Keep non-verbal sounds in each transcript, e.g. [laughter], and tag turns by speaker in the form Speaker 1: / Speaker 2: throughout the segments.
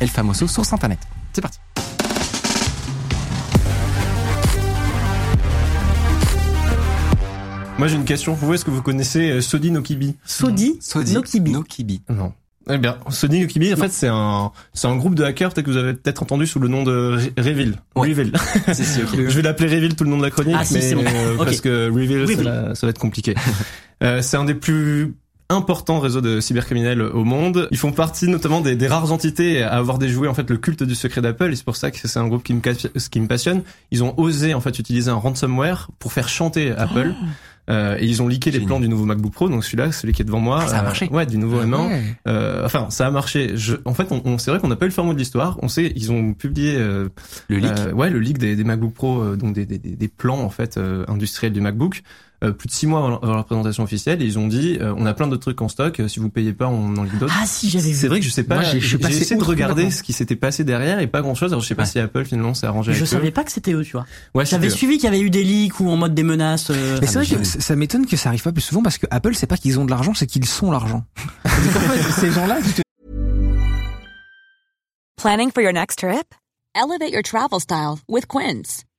Speaker 1: El Famoso source internet. C'est parti.
Speaker 2: Moi j'ai une question pour vous. Est-ce que vous connaissez euh, Sodi no Kibi?
Speaker 3: Sodi,
Speaker 1: Sodi,
Speaker 3: Nokibi.
Speaker 1: Nokibi.
Speaker 2: Non. Eh bien, Sodi no Kibi, en fait, c'est un, c'est un groupe de hackers, peut-être que vous avez peut-être entendu sous le nom de Re- Reveal.
Speaker 1: Ouais.
Speaker 2: Reveal. [laughs]
Speaker 1: Si, si.
Speaker 2: Je vais l'appeler Reveal tout le nom de la chronique,
Speaker 3: Ah, si,
Speaker 2: mais
Speaker 3: c'est bon.
Speaker 2: euh, parce que Reveal, ça,
Speaker 3: Reveal.
Speaker 2: va, ça va être compliqué. [laughs] Euh, c'est un des plus importants réseaux de cybercriminels au monde. Ils font partie notamment des, des rares entités à avoir déjoué en fait le culte du secret d'Apple. Et c'est pour ça que c'est un groupe qui me, qui me passionne. Ils ont osé en fait utiliser un ransomware pour faire chanter Apple.
Speaker 3: Oh.
Speaker 2: Euh, et ils ont leaké les plans du nouveau MacBook Pro, donc celui-là, celui qui est devant moi.
Speaker 1: Ah, ça a
Speaker 2: Euh,
Speaker 1: marché.
Speaker 2: Ouais, du nouveau M1.
Speaker 1: Ouais.
Speaker 2: Euh, enfin, ça a marché. Je, en fait, on, on- c'est vrai qu'on n'a pas eu le fin mot de l'histoire. On sait, ils ont publié euh,
Speaker 1: Le leak.
Speaker 2: euh, ouais, le leak des, des MacBook Pro, euh, donc des, des, des- des plans en fait euh, industriels du MacBook. Euh, plus de six mois avant, leur- présentation officielle, et ils ont dit euh, on a plein d'autres trucs en stock. euh, si vous payez pas, on en livre d'autres.
Speaker 3: Ah si, j'avais vu.
Speaker 2: C'est vrai que je sais pas.
Speaker 1: J'ai-
Speaker 2: essayé de regarder ce qui s'était passé derrière et pas grand chose. Alors je sais pas
Speaker 1: Ouais.
Speaker 2: si Apple finalement s'est arrangé
Speaker 3: Je
Speaker 2: avec
Speaker 3: savais
Speaker 2: eux.
Speaker 3: pas que c'était eux, tu vois.
Speaker 2: Ouais,
Speaker 3: J'avais suivi qu'il y avait eu des leaks ou en mode des menaces. euh,
Speaker 4: Mais c'est
Speaker 1: Ah,
Speaker 4: vrai
Speaker 1: mais
Speaker 4: que
Speaker 1: j'ai-
Speaker 4: ça ça m'étonne que ça arrive pas plus souvent parce que Apple, c'est pas qu'ils ont de l'argent, c'est qu'ils sont l'argent. [laughs] Donc, en fait, ces gens-là qui te
Speaker 5: Planning for your next trip? Elevate your travel style with Quince.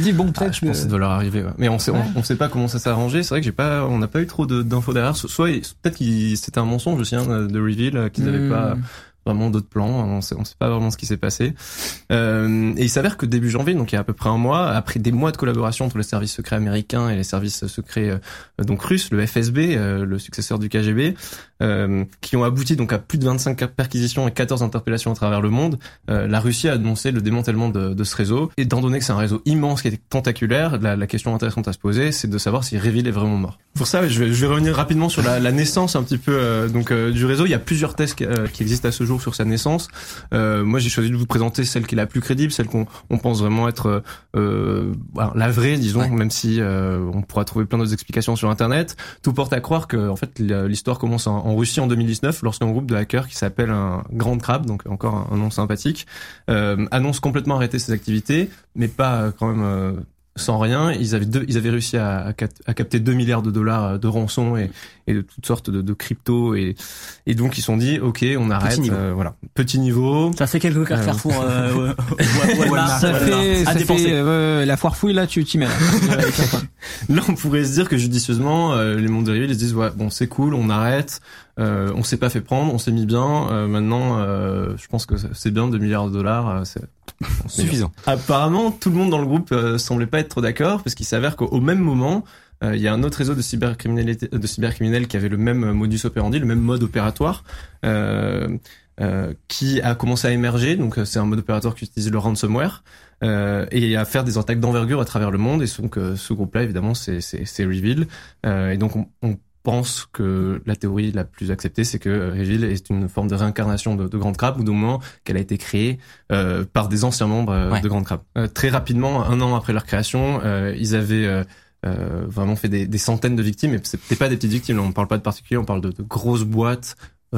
Speaker 4: Dis bon
Speaker 2: Ah,
Speaker 4: peut-être
Speaker 2: je pense que ça doit leur arriver. ouais. Mais on sait, on, on sait pas comment ça s'est arrangé. C'est vrai que j'ai pas, on n'a pas eu trop de- d'infos derrière. Soit peut-être que c'était un mensonge aussi hein, de reveal, euh, qu'ils n'avaient
Speaker 4: Hmm.
Speaker 2: pas vraiment d'autres plans. On sait, on sait pas vraiment ce qui s'est passé. Euh, et il s'avère que début janvier, donc il y a à peu près un mois, après des mois de collaboration entre les services secrets américains et les services secrets euh, donc russes, le FSB, euh, le successeur du KGB, euh, qui ont abouti donc à plus de 25 perquisitions et 14 interpellations à travers le monde, euh, la Russie a annoncé le démantèlement de, de ce réseau. Et étant donné que c'est un réseau immense qui est tentaculaire, la, la question intéressante à se poser, c'est de savoir si Reveal est vraiment mort. Pour ça, je vais, je vais revenir rapidement sur la, la naissance un petit peu euh, donc euh, du réseau. Il y a plusieurs thèses qui, euh, qui existent à ce jour sur sa naissance. Euh, moi, j'ai choisi de vous présenter celle qui est la plus crédible, celle qu'on on pense vraiment être la vraie, disons,
Speaker 1: Ouais.
Speaker 2: même si euh, on pourra trouver plein d'autres explications sur Internet. Tout porte à croire que en fait l'histoire commence en, en Russie en 2019 lorsqu'un groupe de hackers qui s'appelle un Grand Crab, donc encore un, un nom sympathique, euh, annonce complètement arrêter ses activités, mais pas euh, quand même euh, sans rien. Ils avaient deux, ils avaient réussi à, à, cap- à capter 2 milliards de dollars euh, de rançon et, et de toutes sortes de, de crypto et, et donc ils se sont dit ok on arrête
Speaker 1: niveau.
Speaker 2: euh, voilà petit niveau
Speaker 3: Ça fait quelques cas
Speaker 2: Euh,
Speaker 3: Carrefour, [laughs] euh, [laughs] Walmart,
Speaker 4: ça fait, ça fait euh, la foire fouille là, tu t'y mets. Là. [laughs]
Speaker 2: Là, on pourrait se dire que judicieusement, euh, les mondes dérivés, ils se disent ouais, bon, c'est cool, on arrête, euh, on s'est pas fait prendre, on s'est mis bien. euh, maintenant, euh, je pense que c'est bien 2 milliards de dollars. euh, c'est. [laughs]
Speaker 1: Suffisant.
Speaker 2: Apparemment, tout le monde dans le groupe semblait pas être trop d'accord, parce qu'il s'avère qu'au même moment, il y a un autre réseau de cybercriminalité, de cybercriminels qui avait le même modus operandi, le même mode opératoire. Qui a commencé à émerger, donc c'est un mode opératoire qui utilise le ransomware et à faire des attaques d'envergure à travers le monde. Et donc ce groupe-là, évidemment, c'est c'est c'est Reveal. Et donc on, on pense que la théorie la plus acceptée, c'est que euh, Reveal est une forme de réincarnation de, de Grande Crab, ou du moins qu'elle a été créée euh, par des anciens membres euh,
Speaker 1: Ouais.
Speaker 2: de Grande Crab. Euh, très rapidement, un an après leur création, ils avaient vraiment fait des, des centaines de victimes, et c'était pas des petites victimes, on parle pas de particuliers, on parle de, de grosses boîtes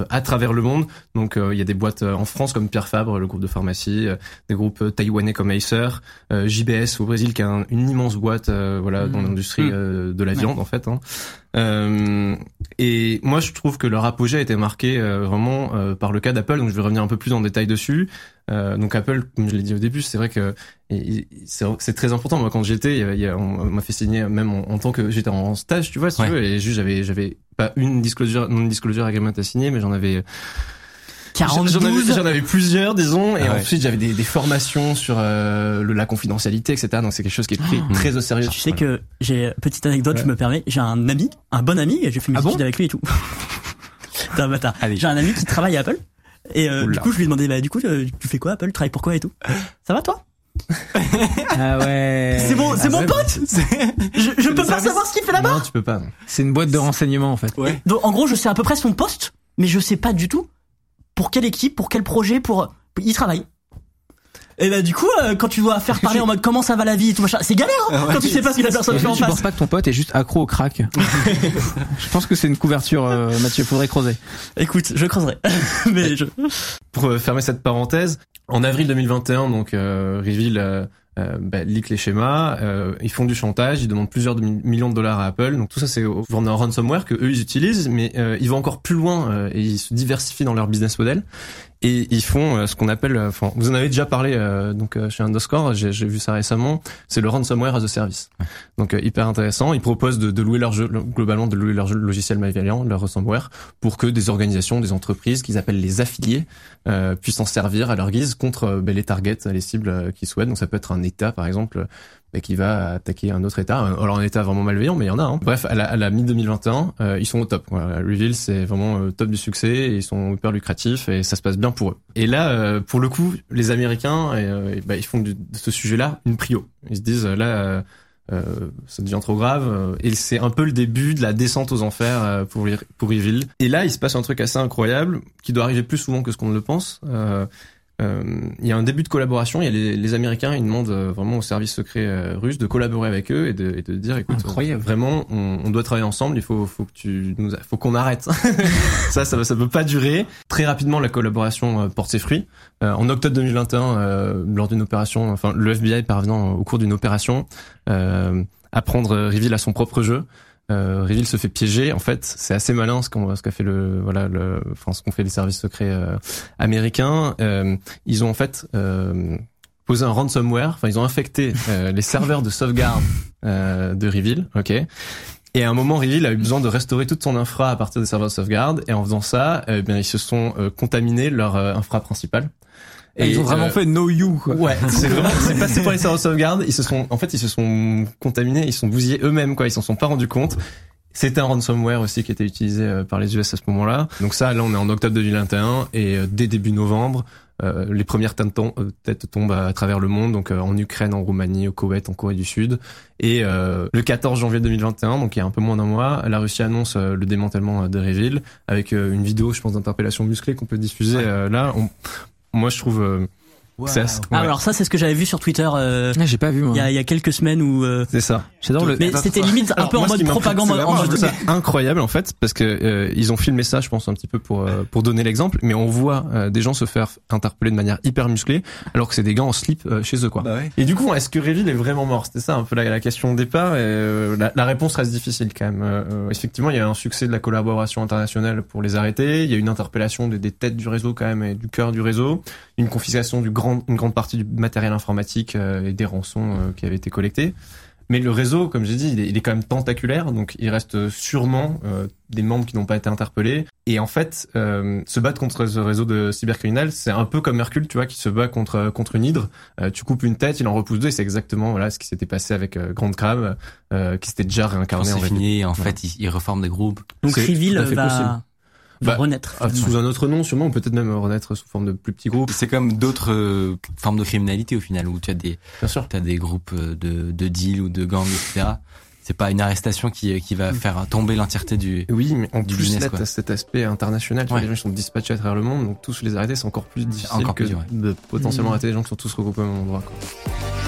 Speaker 2: à travers le monde. Donc euh, il y a des boîtes euh, en France comme Pierre Fabre, le groupe de pharmacie, euh, des groupes euh, taïwanais comme Acer, euh, JBS au Brésil qui a un- une immense boîte euh, voilà dans
Speaker 4: Mhm.
Speaker 2: l'industrie euh, de la
Speaker 4: Ouais.
Speaker 2: viande en fait. Hein. Euh, et moi je trouve que leur apogée a été marqué euh, vraiment euh, par le cas d'Apple. Donc je vais revenir un peu plus en détail dessus. Euh, donc Apple, comme je l'ai dit au début, c'est vrai que c'est très important. Moi, quand j'étais, a- on m'a fait signer même en, en tant que j'étais en stage, tu vois, si
Speaker 1: Ouais.
Speaker 2: tu veux, et juste j'avais j'avais pas une disclosure, non disclosure agreement à signer, mais j'en avais
Speaker 3: 42.
Speaker 2: J'en avais, j'en avais plusieurs, disons, et
Speaker 6: Ah ouais.
Speaker 2: ensuite j'avais des, des formations sur euh, le- la confidentialité, etc. Donc c'est quelque chose qui est pris
Speaker 3: Oh.
Speaker 2: très au sérieux.
Speaker 3: Tu sais que j'ai petite anecdote, je me permets. J'ai un ami, un bon ami, et j'ai fait mes
Speaker 4: Ah bon
Speaker 3: études avec lui et tout. T'es un bâtard. J'ai un ami qui travaille à Apple. Et euh, du coup, je lui ai demandé, bah du coup, euh, tu fais quoi Apple? Tu travailles pour quoi et tout? Ça va toi?
Speaker 4: Ah ouais.
Speaker 3: C'est mon, c'est mon pote. Je, je peux pas savoir ce qu'il fait là-bas.
Speaker 2: Non, tu peux pas.
Speaker 4: C'est une boîte de renseignement en fait.
Speaker 6: Ouais.
Speaker 3: Donc en gros, je sais à peu près son poste, mais je sais pas du tout pour quelle équipe, pour quel projet, pour il travaille. Et bah du coup, euh, quand tu dois faire parler en mode comment ça va la vie et tout machin, c'est galère hein, quand tu sais pas ce que la personne fait en
Speaker 4: tu
Speaker 3: face.
Speaker 4: penses pas que ton pote est juste accro au crack [laughs] Je pense que c'est une couverture, euh, Mathieu. Faudrait creuser.
Speaker 3: Écoute, je creuserai. [laughs] mais je...
Speaker 2: Pour euh, fermer cette parenthèse, en avril 2021, donc euh, Reveal euh, euh, bah, leak les schémas, euh, ils font du chantage, ils demandent plusieurs de mi- millions de dollars à Apple. Donc tout ça c'est au un ransomware que eux ils utilisent, mais euh, ils vont encore plus loin euh, et ils se diversifient dans leur business model. Et ils font euh, ce qu'on appelle, euh, enfin, vous en avez déjà parlé euh, donc euh, chez Underscore, j'ai vu ça récemment. C'est le ransomware as a service. Donc euh, hyper intéressant. Ils proposent de, de louer leur jeu, globalement de louer leur jeu logiciel malveillant, leur ransomware, pour que des organisations, des entreprises qu'ils appellent les affiliés euh, puissent en servir à leur guise contre ben, les targets, les cibles qu'ils souhaitent. Donc ça peut être un État par exemple euh, ben, qui va attaquer un autre État. Alors un État vraiment malveillant, mais il y en a. Hein. Bref, à la, à la mi-2021, euh, ils sont au top. Voilà, Reveal, c'est vraiment euh, top du succès. Et ils sont hyper lucratifs et ça se passe bien pour eux. Et là, euh, pour le coup, les Américains, euh, ben, ils font de ce sujet-là une prio. Ils se disent euh, là. euh, euh, ça devient trop grave euh, et c'est un peu le début de la descente aux enfers euh, pour pour Reveal. Et là, il se passe un truc assez incroyable qui doit arriver plus souvent que ce qu'on ne le pense. Euh, il y a un début de collaboration. Il y a les, les Américains, ils demandent euh, vraiment au service secret euh, russe de collaborer avec eux et de, et de dire, écoute,
Speaker 4: Incroyable.
Speaker 2: vraiment, on, on doit travailler ensemble. Il faut, faut que tu, nous, faut qu'on arrête. [laughs] ça, ça, ça peut pas durer. Très rapidement, la collaboration porte ses fruits. Euh, en octobre 2021, euh, lors d'une opération, enfin, le FBI parvenant au cours d'une opération euh, à prendre Reveal à son propre jeu. Euh, Reveal se fait piéger. En fait, c'est assez malin ce qu'on ce qu'a fait le voilà le enfin ce qu'ont fait les services secrets euh, américains. Euh, ils ont en fait euh, posé un ransomware. Enfin, ils ont infecté euh, les serveurs de sauvegarde euh, de Reveal. Ok. Et à un moment, Reveal a eu besoin de restaurer toute son infra à partir des serveurs de sauvegarde. Et en faisant ça, eh bien, ils se sont contaminés leur infra principale.
Speaker 4: Et ils ont vraiment
Speaker 2: euh,
Speaker 4: fait no you. Quoi.
Speaker 2: Ouais, [laughs] c'est vraiment, c'est passé par les serveurs de sauvegarde. Ils se sont, en fait, ils se sont contaminés, ils sont bousillés eux-mêmes, quoi. Ils s'en sont pas rendus compte. C'était un ransomware aussi qui était utilisé euh, par les US à ce moment-là. Donc ça, là, on est en octobre 2021 et euh, dès début novembre, euh, les premières têtes tom- têtes tombent à, travers le monde, donc en Ukraine, en Roumanie, au Koweït, en Corée du Sud. Et euh, le 14 janvier 2021, donc il y a un peu moins d'un mois, la Russie annonce le démantèlement de Reveal avec une vidéo, je pense, d'interpellation musclée qu'on peut diffuser là. On- moi, je trouve. euh, c'est assez-
Speaker 3: Ah,
Speaker 2: ouais,
Speaker 3: alors ça, c'est ce que j'avais vu sur Twitter euh,
Speaker 4: Ah, J'ai pas vu moi.
Speaker 3: il y, a, il y a quelques semaines où. euh,
Speaker 2: c'est ça.
Speaker 4: J'adore le.
Speaker 3: mais c'était limite un peu en mode propagande, en mode.
Speaker 2: ça incroyable en fait parce que euh, ils ont filmé ça, je pense un petit peu pour euh, pour donner l'exemple, mais on voit euh, des gens se faire interpeller de manière hyper musclée alors que c'est des gars en slip euh, chez eux quoi.
Speaker 6: Bah ouais.
Speaker 2: Et du coup, est-ce que Reveal est vraiment mort C'était ça un peu la, la question de départ. Et, euh, la, la réponse reste difficile quand même. Euh, effectivement, il y a un succès de la collaboration internationale pour les arrêter. Il y a une interpellation des, des têtes du réseau quand même et du cœur du réseau. Une confiscation du grand, une grande partie du matériel informatique euh, et des rançons euh, qui avaient été collectés. Mais le réseau, comme j'ai dit, il est, il est quand même tentaculaire, donc il reste sûrement euh, des membres qui n'ont pas été interpellés. Et en fait, euh, se battre contre ce réseau de cybercriminels, c'est un peu comme Hercule, tu vois, qui se bat contre contre une hydre. Euh, tu coupes une tête, il en repousse deux, et c'est exactement voilà ce qui s'était passé avec euh, Grande Crabe, euh, qui s'était déjà réincarné
Speaker 6: c'est
Speaker 2: en
Speaker 6: fini, en fait, ils, ils reforment des groupes.
Speaker 3: Donc
Speaker 2: fait
Speaker 3: va,
Speaker 2: possible.
Speaker 3: Va
Speaker 2: Bah,
Speaker 3: renaître.
Speaker 2: Ah, sous un autre nom, sûrement, ou peut-être même renaître sous forme de plus petits groupes.
Speaker 6: C'est comme d'autres euh, formes de criminalité au final, où tu as des,
Speaker 2: Bien sûr.
Speaker 6: t'as des groupes euh, de, de deals ou de gangs, etc. C'est pas une arrestation qui, qui va faire tomber l'entièreté du.
Speaker 2: Oui, mais en
Speaker 6: Du
Speaker 2: plus,
Speaker 6: business,
Speaker 2: là, cet aspect international. Tu vois, les gens ils sont dispatchés à travers le monde, donc tous les arrêter, c'est encore plus difficile
Speaker 6: Encore
Speaker 2: que
Speaker 6: plus dur, ouais.
Speaker 2: de potentiellement
Speaker 3: Mhm.
Speaker 2: arrêter des gens qui sont tous regroupés au même endroit. Quoi.